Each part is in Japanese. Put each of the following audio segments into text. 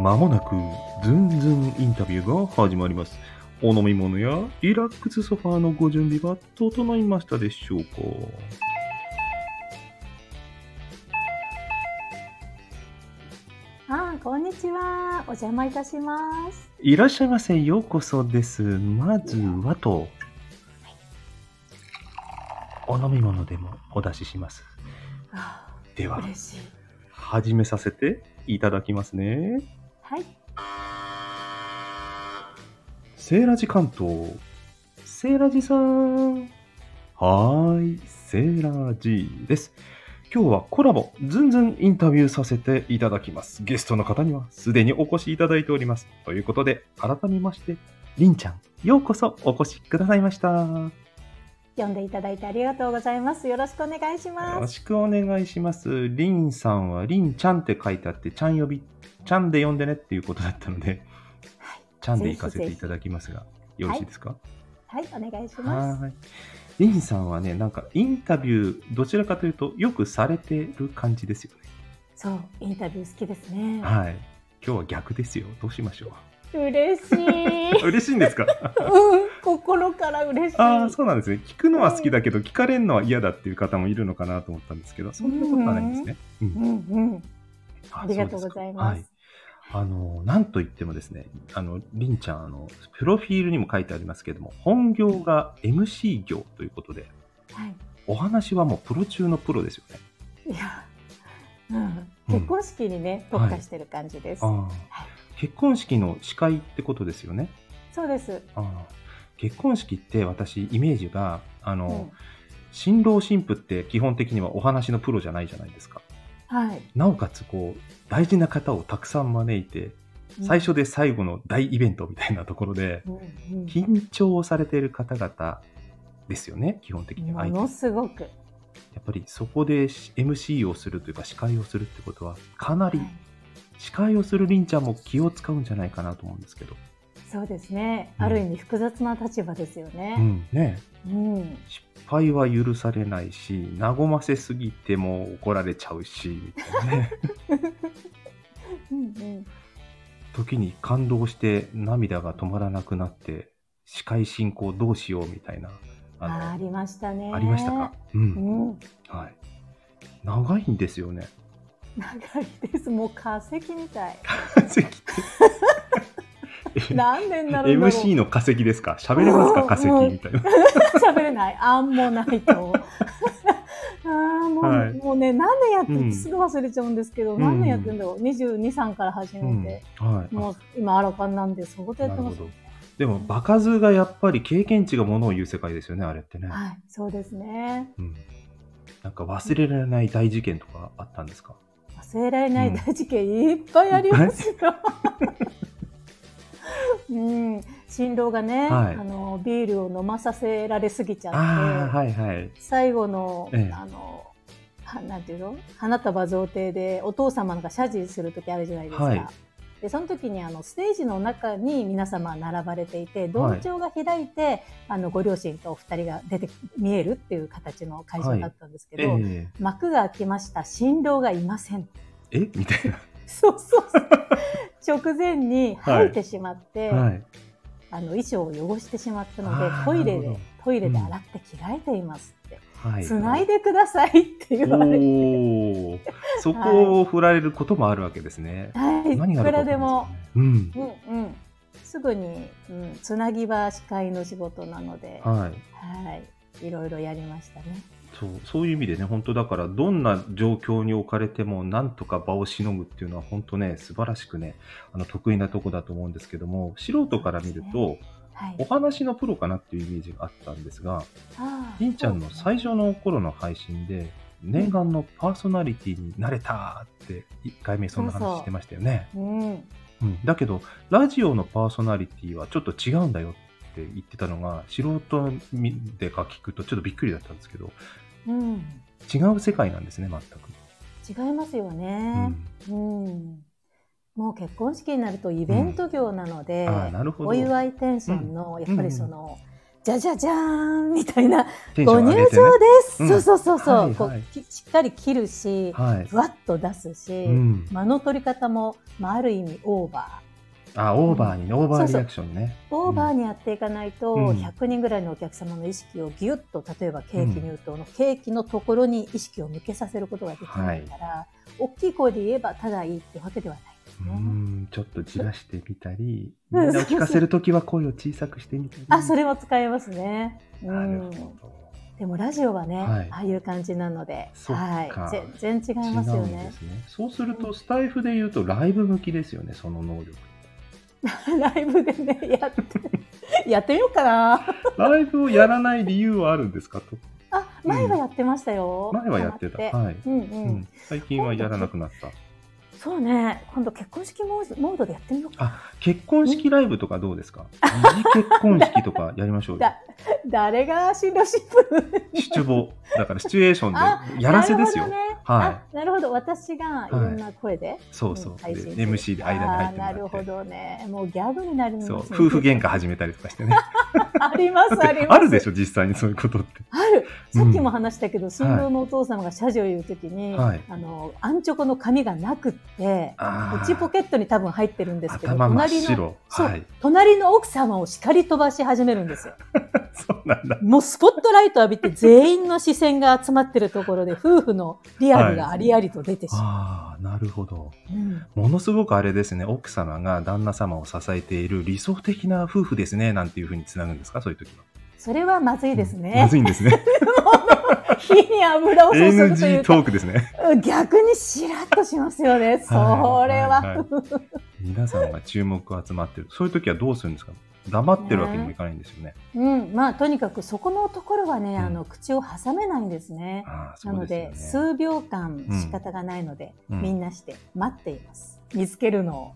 まもなくズンズンインタビューが始まります。お飲み物やリラックスソファーのご準備は整いましたでしょうか？あーこんにちは。お邪魔いたします。いらっしゃいませ。ようこそです。まずはと、お飲み物でもお出しします。あでは。始めさせていただきますね。はい。セーラジ関東。セーラジさん。はーい、セーラジです。今日はコラボ、ズンズンインタビューさせていただきます。ゲストの方にはすでにお越しいただいております。ということで、改めまして、りんちゃん、ようこそお越しくださいました。よ読んでいただいてありがとうございます。よろしくお願いしろます。しくお願いします。りんさんは、りんちゃんって書いてあって、ちゃん呼び、ちゃんで呼んでねっていうことだったので、はい。ちゃんで行かせていただきますが、よろしいですか？はい、お願いします。リンさんはね、なんかインタビュー、どちらかというと、よくされてる感じですよね。そう、インタビュー好きですね。はい。今日は逆ですよ。どうしましょ嬉しい。う。嬉しいんですか？うん、心から嬉しい。ああ、そうなんですね。聞くのは好きだけど、聞かれるのは嫌だっていう方もいるのかなと思ったんですけど、そんなことはないんですね。うんうんうん。あありがとうございます。あの、なんといってもですね、あの、りんちゃん、あの、プロフィールにも書いてありますけども、本業が MC 業ということで、はい。お話はもうプロ中のプロですよね。いや、うん、結婚式にね、特化してる感じです。ああ結婚式の司会ってことですよね？そうです。ああ結婚式って私イメージがあの、うん新郎新婦って基本的にはお話のプロじゃないじゃないですか。はい。なおかつこう大事な方をたくさん招いて最初で最後の大イベントみたいなところでうんうん緊張されている方々ですよね？基本的にはものすごく。やっぱりそこで MC をするというか司会をするってことはかなりはい司会をするりんちゃんも気を使うんじゃないかなと思うんですけど、そうですね。うんある意味複雑な立場ですようね。んね、うん。失敗は許されないし和ませすぎても怒られちゃうしみたいなね うんうん。時に感動して涙が止まらなくなって司会進行どうしようみたいなあーあありましたね。のありましたか、うんうん。はい、長いんですよね長いです。もう化石みたい。化石って何年になるんだろう。MC の化石ですか？喋れますか？化石うんみたいな喋れない。あんもないと。あーもう、はいもうね、何年やってすぐ忘れちゃうんですけど、うん何年やってんだろう。22、3から始めて。うんはい、もう今、アラカンなんで、相当やってますでも場数がやっぱり経験値がものを言う世界ですよねあれってね、はい、そうですね。うん、なんか忘れられない大事件とかあったんですか？忘れられない大事件いっぱいありますよ。うん、新郎がね、はい。あのビールを飲まさせられすぎちゃって、はいはい。最後の、ええ。あのはなんていうの？花束贈呈でお父様が謝辞する時あるじゃないですか。はいでその時にあのステージの中に皆様並ばれていてどんちょうが開いて、あのご両親とお二人が出て見えるっていう形の会場だったんですけど、え幕が開きました。新郎がいません。え？えみたいそうそうそう。直前に吐いてしまって、なはい。あの衣装を汚してしまったのでトイレでトイレで洗って着替えていますって、はいつないでくださいって言われて、そこを振られることもあるわけですね、はい、い何があるかくらでもうん。うんすぐに、うん、つなぎは司会の仕事なので、うんはい。はい、いろいろやりましたね。そうそういう意味でね本当だからどんな状況に置かれてもなんとか場をしのぐっていうのは本当ね素晴らしくねあの得意なとこだと思うんですけども素人から見ると、はい。お、話のプロかなっていうイメージがあったんですがりんちゃんの最初の頃の配信で念願のパーソナリティになれたって1回目そんな話してましたよね。うん、う。ん、だけどラジオのパーソナリティはちょっと違うんだよって言ってたのが素人でか聞くとちょっとびっくりだったんですけどうん、違う世界なんですね全く。違いますよね。うんもう結婚式になるとイベント業なので、あーなるほど。お祝いテンションの、やっぱりその、じゃじゃじゃーんみたいな、ご入場です、うん。そうそうそうそう、はいはい。こうきしっかり切るし、はい。ふわっと出すし、うん。間の取り方も、まあ、ある意味オーバあ、オーバーにね、オーバーリアクションね。ー。オーバーにやっていかないと、うん。100人ぐらいのお客様の意識をぎゅっと、例えばケーキ入刀のケーキのところに意識を向けさせることができないから、大きい声で言えばただいいってわけではないですうね。ん、ちょっとじらしてみたり、うんみんなを聞かせるときは声を小さくしてみたり。あ、それも使えますね。うなるん。ほど。でもラジオはね、はいああいう感じなので、はい、全然違いますよねね。そうすると、スタイフで言うと、ライブ向きですよね、その能力。ライブでね、やって、やってみようかな。ライブをやらない理由はあるんですか？と。あ、前はやってましたよ。前はやってた。はい。うんうん。うん、最近はやらなくなった。そうね、今度結婚式モードでやってみようか。あ、結婚式ライブとかどうですか？疑似結婚式とか やりましょう誰が新郎新婦？出没。だからシチュエーショあンで、やらせですよ。ねはあなるほど、私がいろんな声で、そうそう。でん配信 MC で間に入ってなるほどね。もうギャグになりますそうね。夫婦喧嘩始めたりとかしてね。あります、あります。あるでしょ、実際にそういうことって。ある。さっきも話したけど、新郎のお父様が謝辞を言うときに、はいあの、アンチョコの紙がなくって、内ポケットに多分入ってるんですけど、頭真っ隣の、白。そうはい。隣の奥様を叱り飛ばし始めるんですよ。そうなんだ。もうスポットライト浴びて全員の視線が集まってるところで、夫婦のリアルがありありと出てしまう。ああ、なるほど。うんものすごくあれですね、奥様が旦那様を支えている理想的な夫婦ですね、なんていうふうにつなぐんですか、そういう時は。それはまずいですまね。ずいんですね。火に油を注ぐというトークですね。逆にしらっとしますよね。それはいは。はい皆さんが注目が集まってる。そういう時はどうするんですか？黙ってるわけにもいかないんですよね。うん、まあとにかくそこのところはね、うんあの口を挟めないんですね。ああ、そなので。数秒間仕方がないので、うんみんなして待っています。見つけるのを。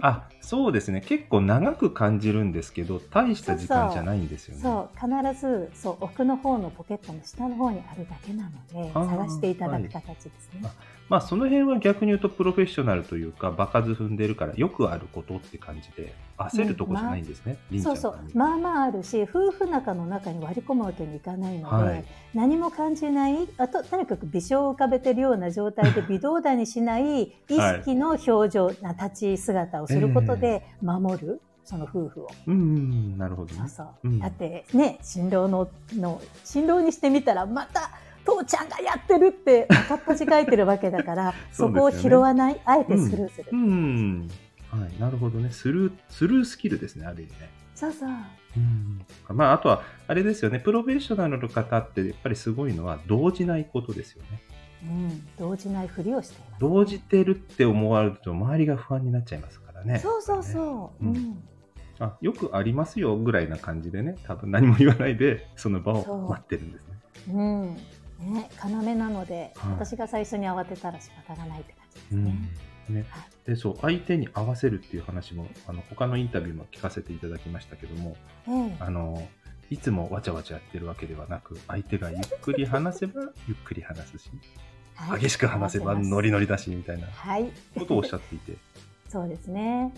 あ、そうですね。結構長く感じるんですけど、大した時間じゃないんですよね。そう必ずそう奥の方のポケットの下の方にあるだけなので探していただく形ですね。まあ、その辺は逆に言うとプロフェッショナルというか、場数踏んでるからよくあることって感じで、焦るとこじゃないんですね。りんちゃそうんそうまあまああるし夫婦仲の中に割り込むわけにいかないので、はい何も感じないあととにかく微笑を浮かべてるような状態で微動だにしない意識の表情、な立ち姿をすることで守る、その夫婦を。うんうんうん、なるほどね。そうそううんだってね新郎のの新郎にしてみたらまた父ちゃんがやってるって片っ端書いてるわけだから そねこを拾わないあえてスルーする、うん。はい、なるほどね。スルー、スルースキルですね、ある意味ね。そうそううん。まあ、あとは、あれですよね。プロフェッショナルの方って、やっぱりすごいのは、動じないことですよね。うん、動じないふりをしています動じてるって思われると、周りが不安になっちゃいますからね。そうそうそう、ううんんあよくありますよぐらいな感じでね、多分何も言わないで、その場を待ってるんですね。うんね、要なので、はい。私が最初に慌てたら仕方がないって感じですうん。ね。ねはい。でそう相手に合わせるっていう話もあの他のインタビューも聞かせていただきましたけどもええ。あのいつもわちゃわちゃやってるわけではなく相手がゆっくり話せばゆっくり話すしはい。激しく話せばノリノリだしみたいなはい、ことをおっしゃっていて。そうですね。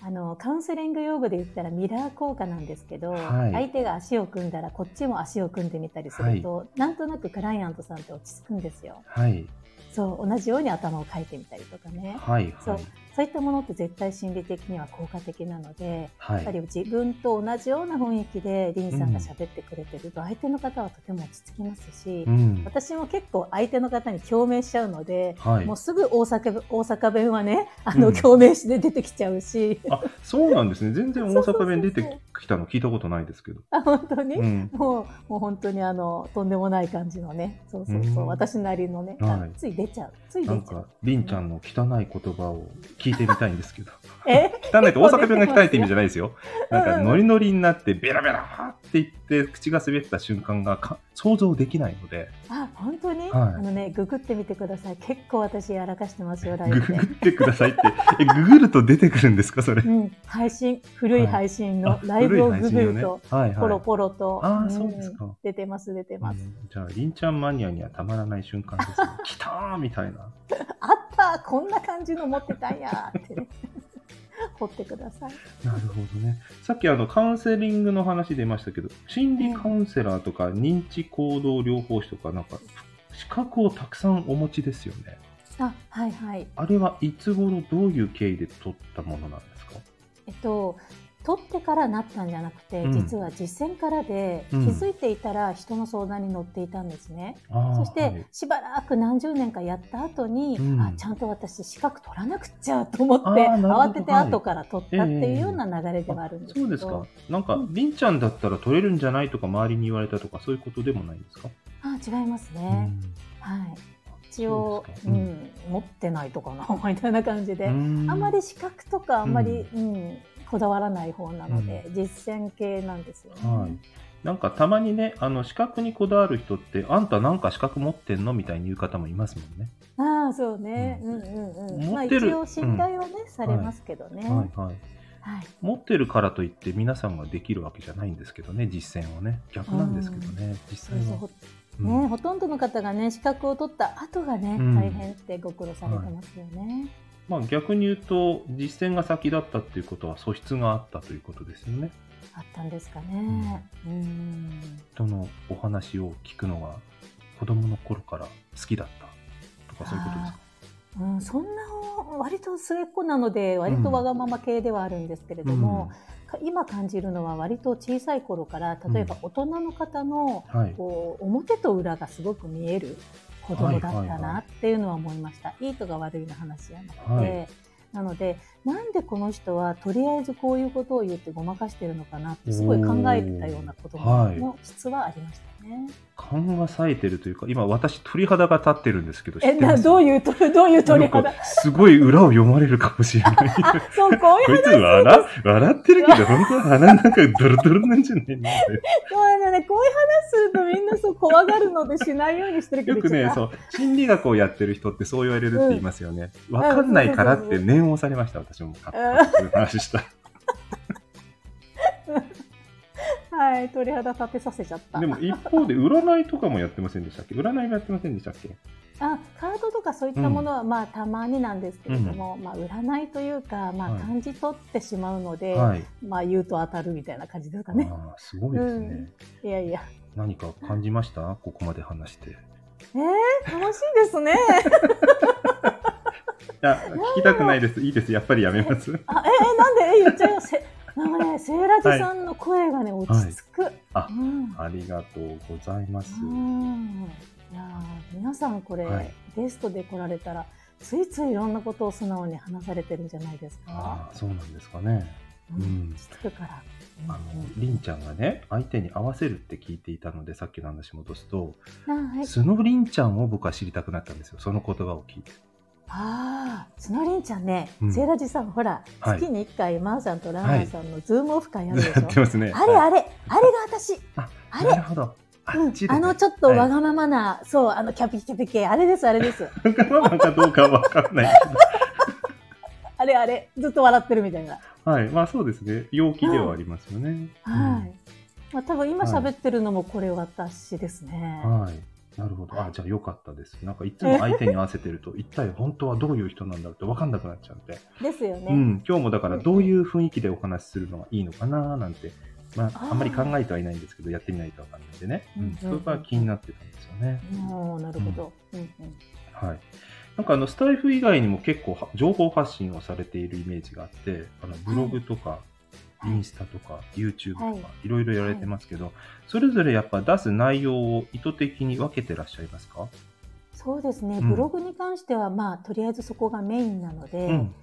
あのカウンセリング用語で言ったらミラー効果なんですけど、はい。相手が足を組んだらこっちも足を組んでみたりすると、なんとなくクライアントさんって落ち着くんですよ。はい。そう同じように頭をかいてみたりとかね。はいはい。そういったものって絶対心理的には効果的なので、はい。やっぱり自分と同じような雰囲気でリンさんが喋ってくれてると、相手の方はとても落ち着きますし、うん。私も結構相手の方に共鳴しちゃうので、はい。もうすぐ大阪大阪弁はね、あの、うん共鳴詞で出てきちゃうし、あそうなんですね。全然大阪弁出てきたの聞いたことないですけど。あ本当に、うん。もう、もう本当にあの、とんでもない感じのね、そうそうそう、うん。私なりのね、あはい。つい出ちゃう、ついなんか出ちゃう。りんちゃんの汚い言葉を聞いてみたいんですけどえ？汚いって大阪弁が汚いって意味じゃないですよ。なんかうんノリノリになってベラベラって言って口が滑った瞬間がか想像できないので、あ、本当に、はいあのね、ググってみてください。結構私やらかしてますよ、ライブでググ。ってくださいって。え、ググると出てくるんですかそれ？うん、配信、古い配信のあライブをググると、はいはい。ポロポロと、ああ、んそうですか。出てます、出てます。うんじゃあ、りんちゃんマニアにはたまらない瞬間ですね。来たーみたいな。あったこんな感じの持ってたんやってね。掘ってください。なるほどね。さっきあのカウンセリングの話出ましたけど、心理カウンセラーとか認知行動療法士とかなんか資格をたくさんお持ちですよね。あ、はいはい。あれはいつ頃どういう経緯で取ったものなんですか？えっと、取ってからなったんじゃなくて、うん。実は実践からで、うん。気づいていたら人の相談に乗っていたんですね。そして、はい。しばらく何十年かやった後に、うん。あちゃんと私資格取らなくっちゃと思って慌てて後から取ったってはいいうような流れではあるんですけど、そうですか。なんか、うんりんちゃんだったら取れるんじゃないとか周りに言われたとかそういうことでもないんですか、あ違いますね、うん。はい。一応そうですか。う、うん持ってないとかな みたいな感じで、うん。あんまり資格とかあんまり、うんこだわらない方なので、実践系なんですよね。はい。なんかたまにね、あの資格にこだわる人って、あんたなんか資格持ってんの？みたいに言う方もいますもんね。ああそうね、ううんうんうん。まあ持ってる一応信頼はね、されますけどね。はいはい。はい。持ってるからといって皆さんができるわけじゃないんですけどね、実践はね。逆なんですけどね、実際は。そうそううんね、ほとんどの方がね資格を取った後がね、うん大変ってご苦労されてますよね。まあ逆に言うと、実践が先だったっていうことは素質があったということですよね。あったんですかね。うん。人のお話を聞くのが子供の頃から好きだったとかそういうことですか？うん、そんな割と末っ子なので割とわがまま系ではあるんですけれども、か今感じるのは割と小さい頃から例えば大人の方の。こう表と裏がすごく見える子供だったなっていうのは思いました。いいとか悪いの話じゃなくて、はい。なのでなんでこの人はとりあえずこういうことを言ってごまかしてるのかなってすごい考えてたような子供の質はありましたね。勘が冴えてるというか、今私鳥肌が立ってるんですけど、えなどういうと どういう鳥肌？なんかすごい裏を読まれるかもしれない。あそうこういうこいつ笑笑ってるけど、本当は鼻の中ドロドロなんじゃないの？そうね、こういう話するとみんなそう怖がるのでしないようにしてるけど、よくね、う。そう、心理学をやってる人ってそう言われるって言いますよね。わ、かんないからって念を押されました、私も。あそういう話した。はい、鳥肌立てさせちゃった。でも一方で占いとかもやってませんでしたっけ？占いもやってませんでしたっけ？あカードとかそういったものは、まあたまになんですけれども、まあ占いというか、まあはい感じ取ってしまうので、はい。まあ言うと当たるみたいな感じですかね。ああ、すごいですね。いやいや。何か感じました？ここまで話して。いえー、楽しいですね。や、聞きたくないです。いいです。やっぱりやめます。あ、えー、なんで、えー、言っちゃうよ。せ、なんかね、セーラジさんの声がね、落ち着く。あうん。ありがとうございます。うんいやー皆さんこれ、はいゲストで来られたらついついいろんなことを素直に話されてるんじゃないですか。そうなんですかね。うんうん落ち着くから。あの、りんちゃんがね、相手に合わせるって聞いていたので、さっきの話戻すと、うんはい、素のりんちゃんを僕は知りたくなったんですよ。その言葉を聞いて。ああ、つのりんちゃんね、うんセーラジさん、ほら、はい月に1回、まーちゃんとラーナーさんのズームオフ会やるでしやょ。ってますね。あれあれ、あれが私。ああれなるほど。あうんあのちょっとわがままな、そう、あのキャピキャピ系、あれです、あれです。わがままかどうかはわかんないけ あれあれ、ずっと笑ってるみたいな。ど。はい。まあそうですね。陽気ではありますよね。はい。まあ、多分今喋ってるのもこれ私ですね。うんはい。なるほど。あ、じゃあよかったです。なんかいつも相手に合わせてると、一体本当はどういう人なんだろうって分かんなくなっちゃうんで。ですよね。うん。今日もだからどういう雰囲気でお話しするのがいいのかななんて、まあ、あんまり考えてはいないんですけど、やってみないと分かんないんでね。ううんん。それが気になってたんですよね。おーなるほど。うんうんはい。なんかあの、スタイフ以外にも結構は情報発信をされているイメージがあって、あの、ブログとか、インスタとか、YouTube とか、はい。いろいろやられてますけど、それぞれやっぱ出す内容を意図的に分けてらっしゃいますか？そうですね、うん。ブログに関しては、まあ、とりあえずそこがメインなので、うん。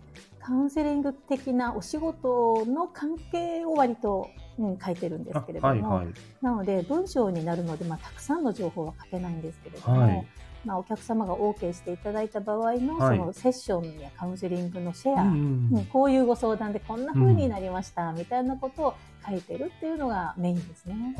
カウンセリング的なお仕事の関係を割と、うん、書いてるんですあけれども、はいはい。なので文章になるので、まあ、たくさんの情報は書けないんですけれども、はいまあ、お客様が OK していただいた場合の,、はい。そのセッションやカウンセリングのシェア、うんうんうん。こういうご相談でこんな風になりました、みたいなことを書いてるっていうのがメインですね。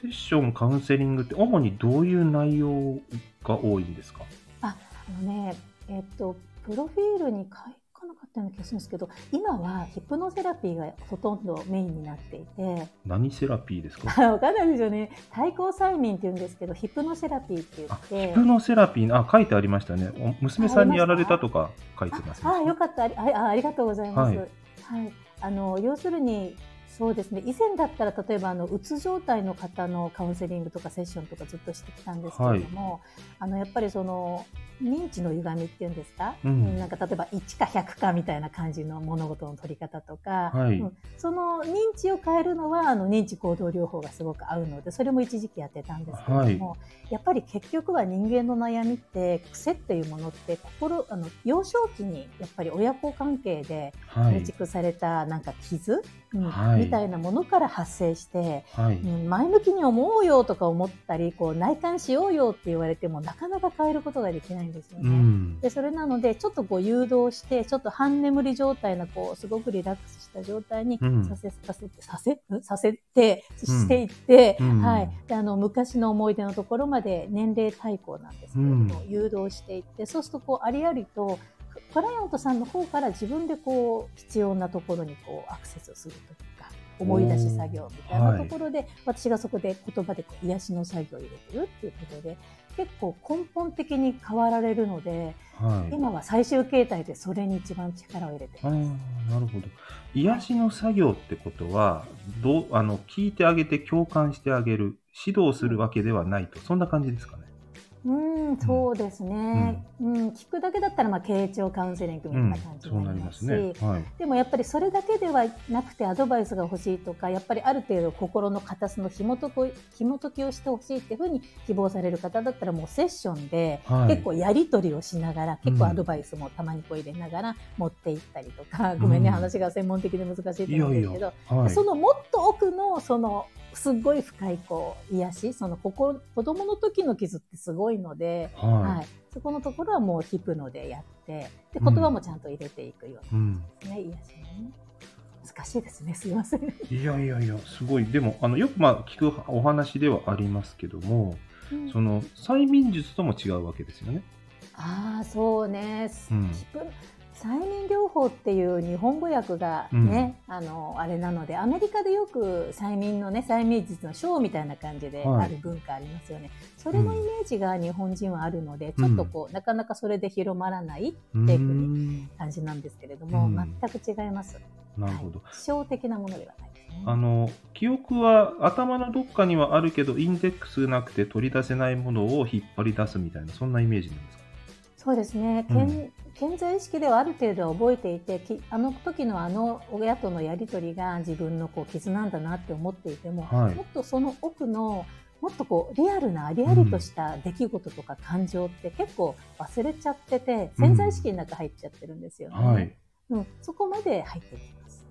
セッション、カウンセリングって主にどういう内容が多いんですか？あのね、えっと、プロフィールに書かなかったような気がするんですけど今はヒプノセラピーがほとんどメインになっていて。何セラピーですか？わかんないですよね。対抗催眠って言うんですけどヒプノセラピーって言って。ヒプノセラピー。あ書いてありましたね。娘さんにやられたとか書いてます、ね、ああよかった。あありがとうございます、はい、はい、あの要するにそうですね。以前だったら例えばあのうつ状態の方のカウンセリングとかセッションとかずっとしてきたんですけれども、はい、あのやっぱりその認知の歪みっていうんですか、うん、なんか例えば1か100かみたいな感じの物事の取り方とか、はい。うん、その認知を変えるのはあの認知行動療法がすごく合うのでそれも一時期やってたんですけれども、はい、やっぱり結局は人間の悩みって癖っていうものって心あの幼少期にやっぱり親子関係で構築されたなんか傷、うん、みたいなものから発生して、うん、前向きに思うよとか思ったりこう内観しようよって言われてもなかなか変えることができないんですよね。うん、でそれなのでちょっとこう誘導してちょっと半眠り状態なこうすごくリラックスした状態にさせ,、させてさせさせてしていって、はい、であの昔の思い出のところまで年齢対抗なんですけれども、誘導していってそうするとこうありありとクライアントさんの方から自分でこう必要なところにこうアクセスするというか。思い出し作業みたいなところで、はい、私がそこで言葉で癒しの作業を入れてるっていうことで結構根本的に変わられるので、はい、今は最終形態でそれに一番力を入れてます。なるほど癒しの作業ってことはどうあの聞いてあげて共感してあげる指導するわけではないとそんな感じですかね。うん、そうですね、うん、うん、聞くだけだったら、まあ、傾聴カウンセリングみたいな感じになりますし、うんね。はい、でもやっぱりそれだけではなくてアドバイスが欲しいとかやっぱりある程度心の片隅の紐解きをしてほしいっていうふうに希望される方だったらもうセッションで結構やり取りをしながら、はい、結構アドバイスもたまにこう入れながら持っていったりとか、ごめんね話が専門的で難しいと思うんですけど、はい、そのもっと奥のそのすごい深いこう癒しその心子供の時の傷ってすごいので、はい、はい、そこのところはもうヒプノでやってで言葉もちゃんと入れていくようなですね、うん、癒しね。難しいですね。すいません。いやいやいや、すごい。でも、あの、よくまあ聞くお話ではありますけども、うん、その、催眠術とも違うわけですよね。ああ、そうね。うん、催眠療法っていう日本語訳がね、うん、あのあれなのでアメリカでよく催眠のね催眠術のショーみたいな感じである文化ありますよね、はい、それのイメージが日本人はあるので、うん、ちょっとこうなかなかそれで広まらないっていう感じなんですけれども、うん、全く違います。なるほど。はい、的なものではないですね。あの記憶は頭のどっかにはあるけどインデックスなくて取り出せないものを引っ張り出すみたいなそんなイメージなんですか？そうですね、うん、健在意識ではある程度覚えていてあの時のあの親とのやり取りが自分のこう傷なんだなって思っていても、はい、もっとその奥のもっとこうリアルなありありとした出来事とか感情って結構忘れちゃってて、潜在意識の中入っちゃってるんですよね、うんはい、うん、そこまで入っていきます。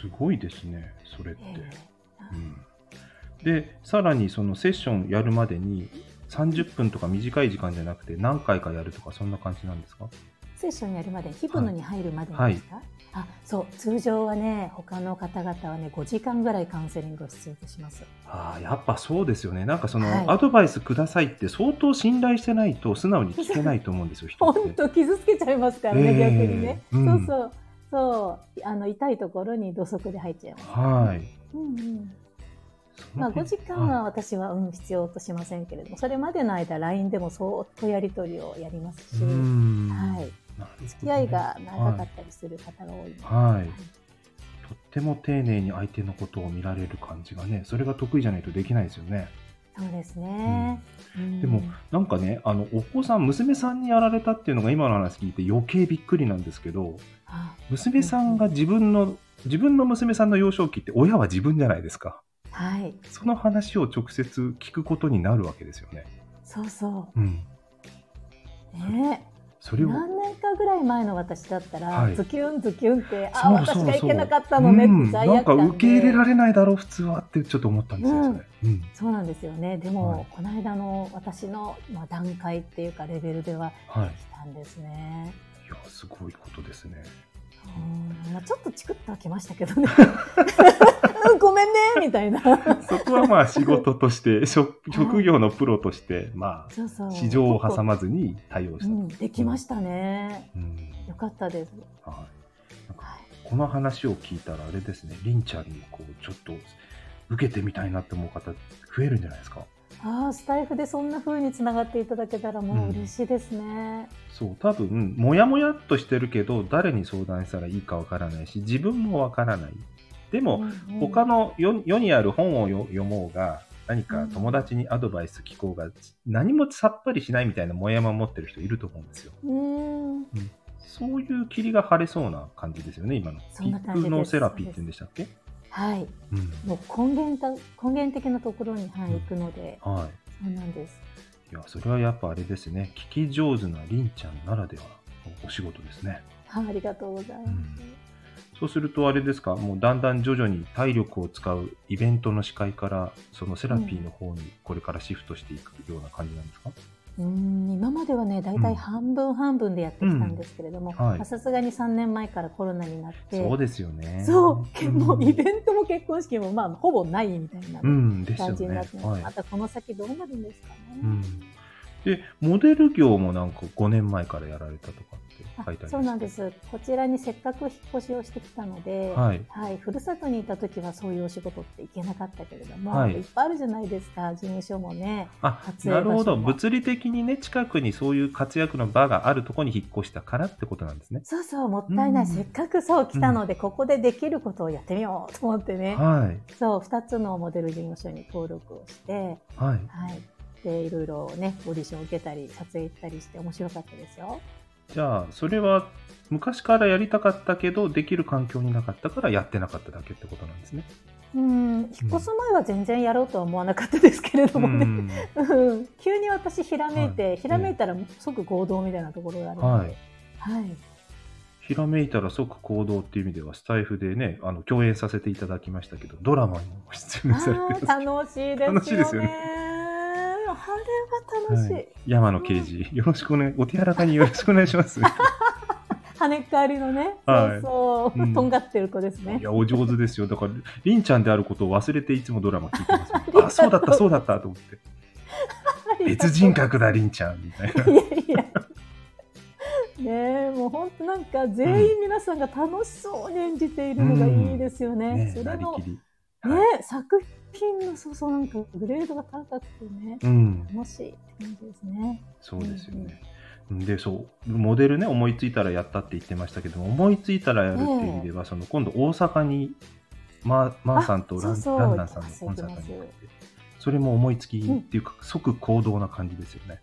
すごいですねそれって、えー、うん、でさらにそのセッションやるまでに30分とか短い時間じゃなくて何回かやるとかそんな感じなんですか？セッションやるまでヒプノに入るまでですか、はい、あそう通常はね他の方々はね5時間ぐらいカウンセリングを必要とします。あやっぱそうですよね。なんかその、はい、アドバイスくださいって相当信頼してないと素直に聞けないと思うんですよ 本当傷つけちゃいますからね、えー、逆にね、うん、そうそう。そう。あの痛いところに土足で入っちゃいます、ね、はい、うんうん。まあ、5時間は私は、うん、必要としませんけれども、それまでの間、LINE でもそっとやり取りをやりますし、はい、付き合いが長かったりする方が多いので、はい、はい、とっても丁寧に相手のことを見られる感じがね、それが得意じゃないとできないですよね。そうですね、うん、でもなんかねあのお子さん娘さんにやられたっていうのが今の話聞いて余計びっくりなんですけど娘さんが自分の自分の娘さんの幼少期って親は自分じゃないですか。はい、その話を直接聞くことになるわけですよね。そうそう。うん、ねそれを。何年かぐらい前の私だったら、はい、ズキュンズキュンってあ私がいけなかったのねって罪悪感で、うん、なんか受け入れられないだろう普通はってちょっと思ったんですよ、それ、うん、そうなんですよね。でも、はい、この間の私の、まあ、段階っていうかレベルではできたんですね、い、やすごいことですね。うん。まあ、ちょっとチクッとはきましたけどね うんごめんねみたいな。そこはまあ仕事として、職職業のプロとして、まあ、そうそう。市場を挟まずに対応した。うん、できましたね。うんよかったです。はいなんかはい。この話を聞いたらあれですね、りんちゃんにこう、ちょっと受けてみたいなって思う方増えるんじゃないですか。ああ、スタイフでそんな風につながっていただけたらもう嬉しいですね。そう、多分、もやもやっとしてるけど、誰に相談したらいいかわからないし、自分もわからない。でも、うんうん他の世世にある本をよ読もうが、何か友達にアドバイス聞こうが、何もさっぱりしないみたいなもやもや持ってる人いると思うんですよ。うーん。そういう霧が晴れそうな感じですよね、今の。そんな感じですヒプノセラピーって言うんでしたっけ？はい。うん。もう根源た根源的なところに、はい、行くので、はそうなんです。い。いや、それはやっぱあれですね。聞き上手なりんちゃんならではのお仕事ですね。はい、ありがとうございます。そうするとあれですか、もうだんだん徐々に体力を使うイベントの司会から、そのセラピーの方にこれからシフトしていくような感じなんですか、うーん今まではね、大体半分半分でやってきたんですけれども、さすがに3年前からコロナになって、そうですよね。そう、けもうイベンントも結婚式もまあほぼないみたいな感じになねって。ます、はいまたこの先どうなるんですかね。うん。で、モデル業もなんか5年前からやられたとか書いてありますそうなんです。こちらにせっかく引っ越しをしてきたので、はい。ふるさとにいた時はそういうお仕事って行けなかったけれども、はいい、っぱいあるじゃないですか、事務所もね。あなるほど。物理的にね、近くにそういう活躍の場があるところに引っ越したからってことなんですね。そうそう、もったいない。うんせっかくそう来たので、ここでできることをやってみようと思ってね。はい。そう、2つのモデル事務所に登録をして、はい。はい。で、いろいろね、オーディションを受けたり、撮影行ったりして面白かったですよ。じゃあ、それは昔からやりたかったけど、できる環境になかったからやってなかっただけってことなんですね。うん、引っ越す前は全然やろうとは思わなかったですけれどうもね。ん。うん急に私ひらめいて、はいひらめいたら即行動みたいなところがあるのはいで、。はい、ひらめいたら即行動っていう意味では、スタイフでね、あの、共演させていただきましたけど、ドラマにも出演されてます。楽しいですよね。あれは楽しい。はい、山野刑事、よろしくお願い、お手柔らかによろしくお願いします。跳ねっ返りのね、はいそうそう、うんとんがってる子ですねい。や、お上手ですよ。だから、りんちゃんであることを忘れていつもドラマ聞いてますもん。あ、そうだった、そうだった、と思って。別人格だ、りんちゃん、みたいな。いやいや。ねえ、もう本当なんか全員皆さんが楽しそうに演じているのがいいですよね。ねそれの。ねはい、作品のそうそうなんかグレードが高くてね、うん、楽しいって感じですね。そうですよね。で、そう、モデルね、思いついたらやったって言ってましたけども、思いついたらやるっていう意味では、その、今度大阪に、まー、まーさんとランそうランナーさんのコンサートに行って、それも思いつきっていうか、即行動な感じですよね。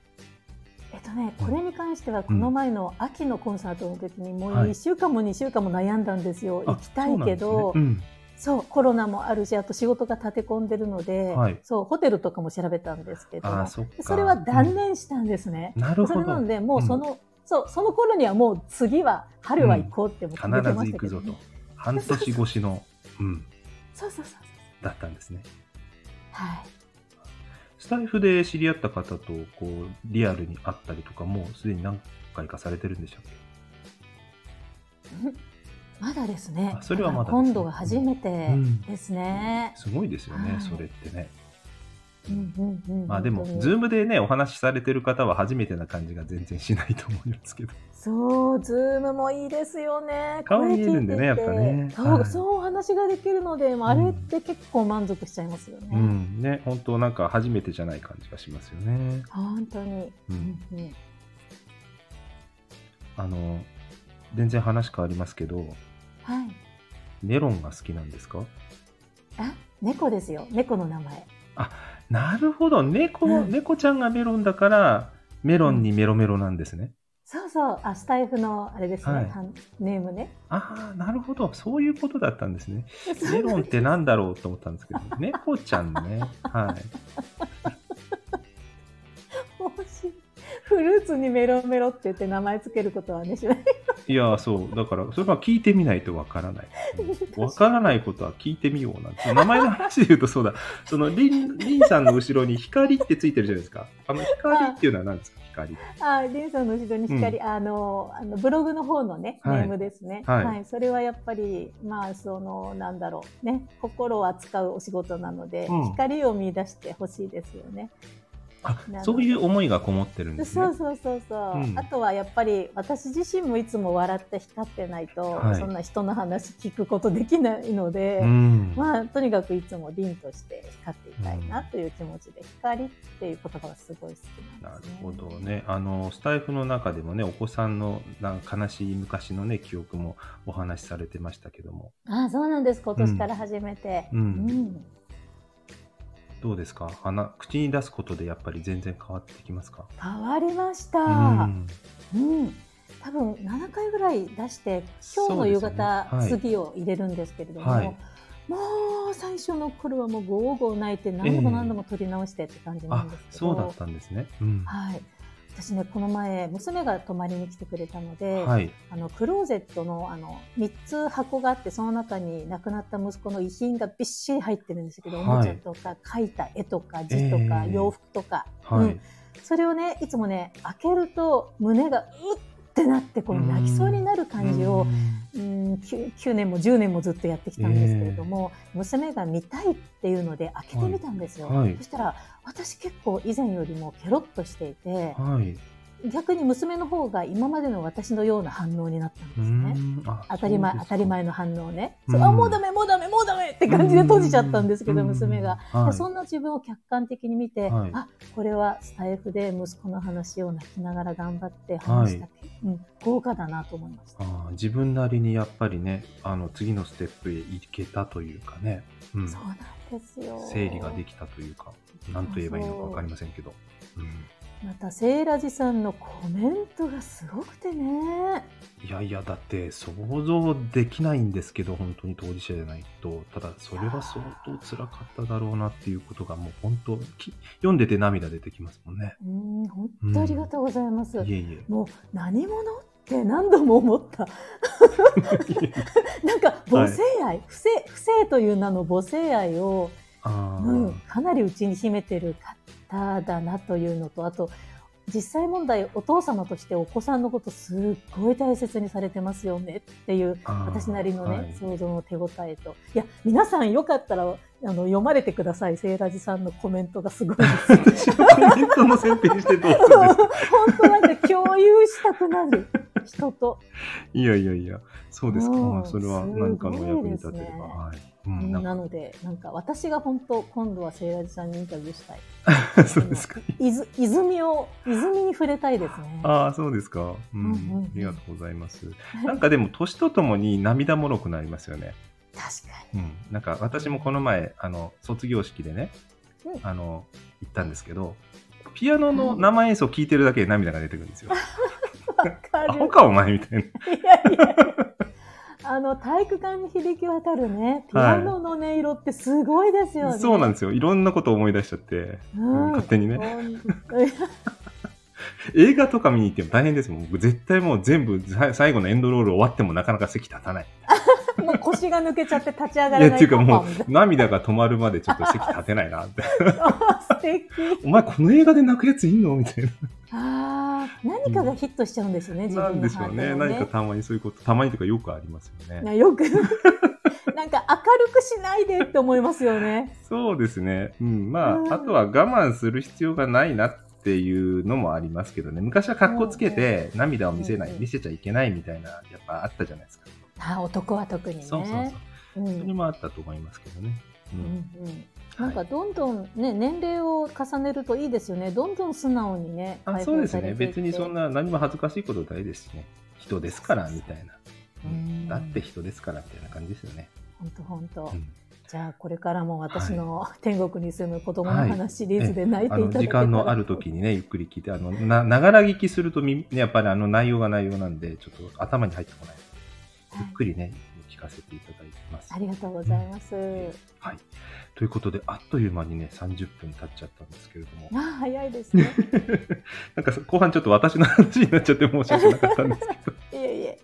えっとね、これに関してはこの前の秋のコンサートの時にもう1週間も2週間も悩んだんですよ。行きたいけど、そうなんそう、コロナもあるし、あと仕事が立て込んでるので、はいそう、ホテルとかも調べたんですけどそれは断念したんですね。なるほど。それなので、もうその、そう、その頃にはもう次は、春は行こうって思って必ずましたけど、行くぞとね。。半年越しの、うん、そうそうそうそう。だったんですね。はい。スタイフで知り合った方と、こう、リアルに会ったりとか、もうすでに何回かされてるんでしたっけ？まだですね。あそれはまだね今度が初めてですね。すごいですよね、はいそれってね。うんうんうんまあでも、ズームでね、お話しされてる方は初めてな感じが全然しないと思いますけど。そう、ズームもいいですよね。顔見えるんでねやっぱねそう、はいそうお話ができるので、あれって結構満足しちゃいますよね。うん、ね、本当なんか初めてじゃない感じがしますよね。本当に。ううんんうんあの、全然話変わりますけど、はい。メロンが好きなんですか？あ、猫ですよ。猫の名前。なるほど、猫、うん猫ちゃんがメロンだから、メロンにメロメロなんですね。そうそう、あ、スタイフのあれですね、はいはんネームね。ああ、なるほど、そういうことだったんですね。メロンってなんだろうと思ったんですけど、猫ちゃんね。はい。面白いフルーツにメロメロって言って名前つけることはね、しない。いや、そう。だから、それは聞いてみないとわからない。わからないことは聞いてみようなんて。名前の話で言うとそうだ。その、リン、リンさんの後ろに光ってついてるじゃないですか。あの、光っていうのは何ですか？光。あ、リンさんの後ろに光、うん、あの、あの、ブログの方のね、ネームですね。はい。はい、それはやっぱり、まあ、その、なんだろう。ね。心を扱うお仕事なので、うん、光を見出してほしいですよね。あそういう思いがこもってるんですね。そうそうそうそう、うん、あとはやっぱり私自身もいつも笑って光ってないと、はい、そんな人の話聞くことできないので、うん、まあとにかくいつも凛として光っていたいなという気持ちで、うん、光っていう言葉がすごい好きなんです、ね、なるほどね。あのスタイフの中でもねお子さんのな悲しい昔のね記憶もお話しされてましたけども。あそうなんです。今年から始めて。うんどうですか？鼻口に出すことでやっぱり全然変わってきますか？変わりました、うん、うん、多分7回ぐらい出して今日の夕方、ね。はい、次を入れるんですけれども、はい、もう最初の頃はもうゴーゴー泣いて何度も何度も取り直してって感じなんですけど、えー、そうだったんですね、うん、はい私ねこの前娘が泊まりに来てくれたので、はい、あのクローゼットのあの3つ箱があってその中に亡くなった息子の遺品がびっしり入ってるんですけど、はい、おもちゃとか描いた絵とか字とか、洋服とか、うん、それをねいつもね開けると胸がうってなってこう泣きそうになる感じを、うん、9, 9年も10年もずっとやってきたん。ですけれども、えー、娘が見たいっていうので開けてみたん。ですよ。はい、そしたら私結構以前よりもケロッとしていて、はい逆に娘の方が今までの私のような反応になったんですね。当たり前、当たり前の反応ね。そうあ、もうダメ、もうダメ、もうダメって感じで閉じちゃったんですけど、娘が、はい、そんな自分を客観的に見て、はい、あ、これはスタイフで息子の話を泣きながら頑張って話した、はい、うん、豪華だなと思いました。あ自分なりにやっぱりね、あの次のステップへ行けたというかね。うん、そうなんですよ。整理ができたというか、何と言えばいいのかわかりませんけど。うんまたセイラジさんのコメントがすごくてね。いやいやだって想像できないんですけど本当に当事者じゃないとただそれは相当辛かっただろうなっていうことがもう本当読んでて涙出てきますもんね。うん本当ありがとうございます、うん、いえいえ。もう何者って何度も思った。なんか母性愛、はい、不正不正という名の母性愛を、うん、かなりうちに秘めてる方だなというのとあと実際問題お父様としてお子さんのことすっごい大切にされてますよねっていう私なりのね、はい、想像の手応えと。いや皆さんよかったらあの読まれてください。セイラジさんのコメントがすごいです コメントの選定してどうするんですか？本当なんか共有したくなる人と。いやいやいやそうですか、まあ、それは何かの役に立てれば、はいうん、なので、なんか私が本当、今度はセイラジさんにインタビューしたい。そうですか。いず泉を、泉に触れたいですね。ああ、そうですか、うん。うん、ありがとうございます。なんかでも、年とともに涙もろくなりますよね。確かに。うん。なんか私もこの前、あの、卒業式でね、うん、あの、行ったんですけど、ピアノの生演奏聴いてるだけで涙が出てくるんですよ。わかる。アホかお前みたいな。いやいやあの体育館に響き渡るねピアノの音色ってすごいですよね、はい、そうなんですよ。いろんなこと思い出しちゃって、うん、勝手にね。映画とか見に行っても大変ですもん。僕絶対もう全部最後のエンドロール終わってもなかなか席立たないもう腰が抜けちゃって立ち上がらないいやっていうかもう涙が止まるまでちょっと席立てないなって。素敵。お前この映画で泣くやついんのみたいな。あ何かがヒットしちゃうんですよね、うん、自分の、ね、なんでしょうね。何かたまにそういうことたまにとかよくありますよね。よく。なんか明るくしないでって思いますよね。そうですね。うん。まあ、うん、あとは我慢する必要がないなっていうのもありますけどね。昔は格好つけて涙を見せない、見せちゃいけないみたいなやっぱあったじゃないですかあ男は特にね。そうそうそう、うん、それもあったと思いますけどね、うん。うんうん。なんかどんどんね、年齢を重ねるといいですよね。どんどん素直にね。あそうですね。別にそんな何も恥ずかしいことないですしね。人ですからみたいな。だって人ですからみたいな感じですよね。本当本当。じゃあこれからも私の天国に住む子供の話シリーズで泣いていただけたら、はい、時間のある時にねゆっくり聞いてあのなながら聞きするとみやっぱりあの内容が内容なんでちょっと頭に入ってこない、ゆっくりね聞かせていただいてます。ありがとうございます。うん、はい。ということで、あっという間にね、30分経っちゃったんですけれども。あ早いですね。なんか後半ちょっと私の話になっちゃって申し訳なかったんですけど。いえいえ。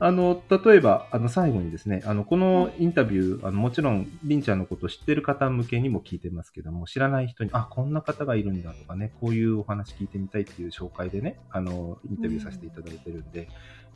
あの、例えば、あの、最後にですね、あの、このインタビュー、あの、もちろん、りんちゃんのことを知ってる方向けにも聞いてますけども、知らない人に、あ、こんな方がいるんだとかね、こういうお話聞いてみたいっていう紹介でね、あの、インタビューさせていただいてるんで、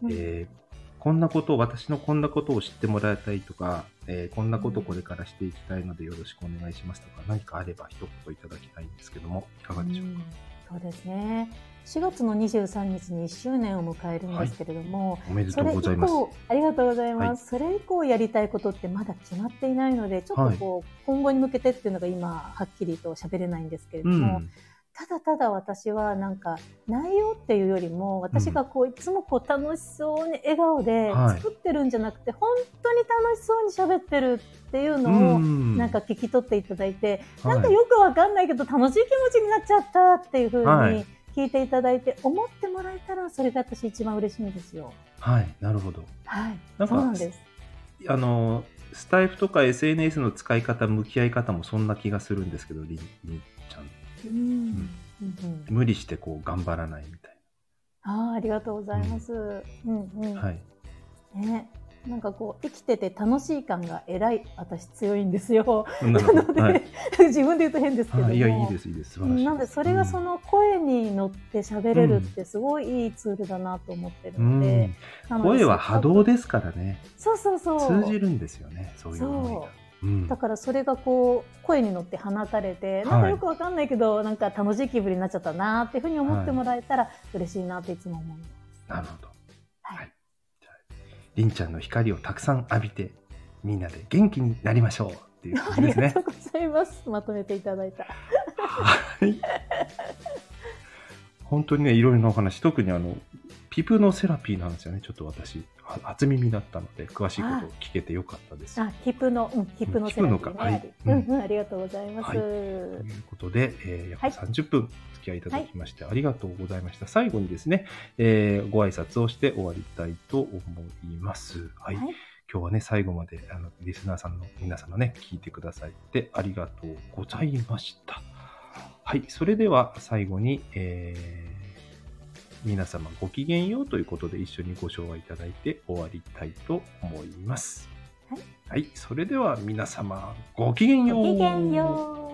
うんえーこんなことを、私のこんなことを知ってもらいたいとか、えーこんなことをこれからしていきたいのでよろしくお願いしますとか、何かあれば一言いただきたいんですけども、いかがでしょうか？そうですね。4月の23日に1周年を迎えるんですけれども、おめでとそれ以うございます。降、ありがとうございます、はいそれ以降やりたいことってまだ決まっていないので、ちょっとこう、今後に向けてっていうのが今、はっきりと喋れないんですけれどうも、ん。ただただ私はなんか内容っていうよりも私がこういつもこう楽しそうに笑顔ではい作ってるんじゃなくて、本当に楽しそうに喋ってるっていうのをんなんか聞き取っていただいて、はいなんかよくわかんないけど楽しい気持ちになっちゃったっていう風はいに聞いていただいて、思ってもらえたらそれが私一番嬉しいんですよ。はい、なるほど。はい、なんかそうなんです。あの、スタイフとか SNS の使い方、向き合い方もそんな気がするんですけど、りん。うんうんうん無理してこう頑張らないみたいあーありがとうございます。うんうんな。はい。ね、なんかこう生きてて楽しい感がえらい私強いんですよ。なので、ど。はい。自分で言うと変ですけどいいや、いいです、いいです。素晴らしい。なんでそれがその声に乗って喋れるってすごいいいツールだなと思ってるうん、ので、なので声は波動ですからね。そうそうそう通じるんですよね、そういう思いが。うんだからそれがこう声に乗って放たれて、なんかよくわかんないけどなんか楽しい気分になっちゃったなっていうふうに思ってもらえたら嬉しいなっていつも思います。なるほど。はいりんちゃんの光をたくさん浴びて、みんなで元気になりましょうっていうこあとですねりがと。うございます。まとめていただいた。はい。本当にね、いろいろなお話、特にあの、ピプのセラピーなんですよね。ちょっと私、は初耳だったので、詳しいことを聞けてよかったです。あ、ヒプの、うん、ヒプのセラピー、ね、ヒプのかはいうん、うん、ありがとうございます。はいということで、えー、約はい30分お付き合いいただきまして、ありがとうございました。最後にですね、えーご挨拶をして終わりたいと思います。はい。はい今日はね、最後まであのリスナーさんの皆様ね、聞いてくださってありがとうございました。はい。それでは最後に、えー皆様ごきげんようということで一緒にご唱和いただいて終わりたいと思います。はい。はい。それでは皆様ごきげんよう。ごきげんよう。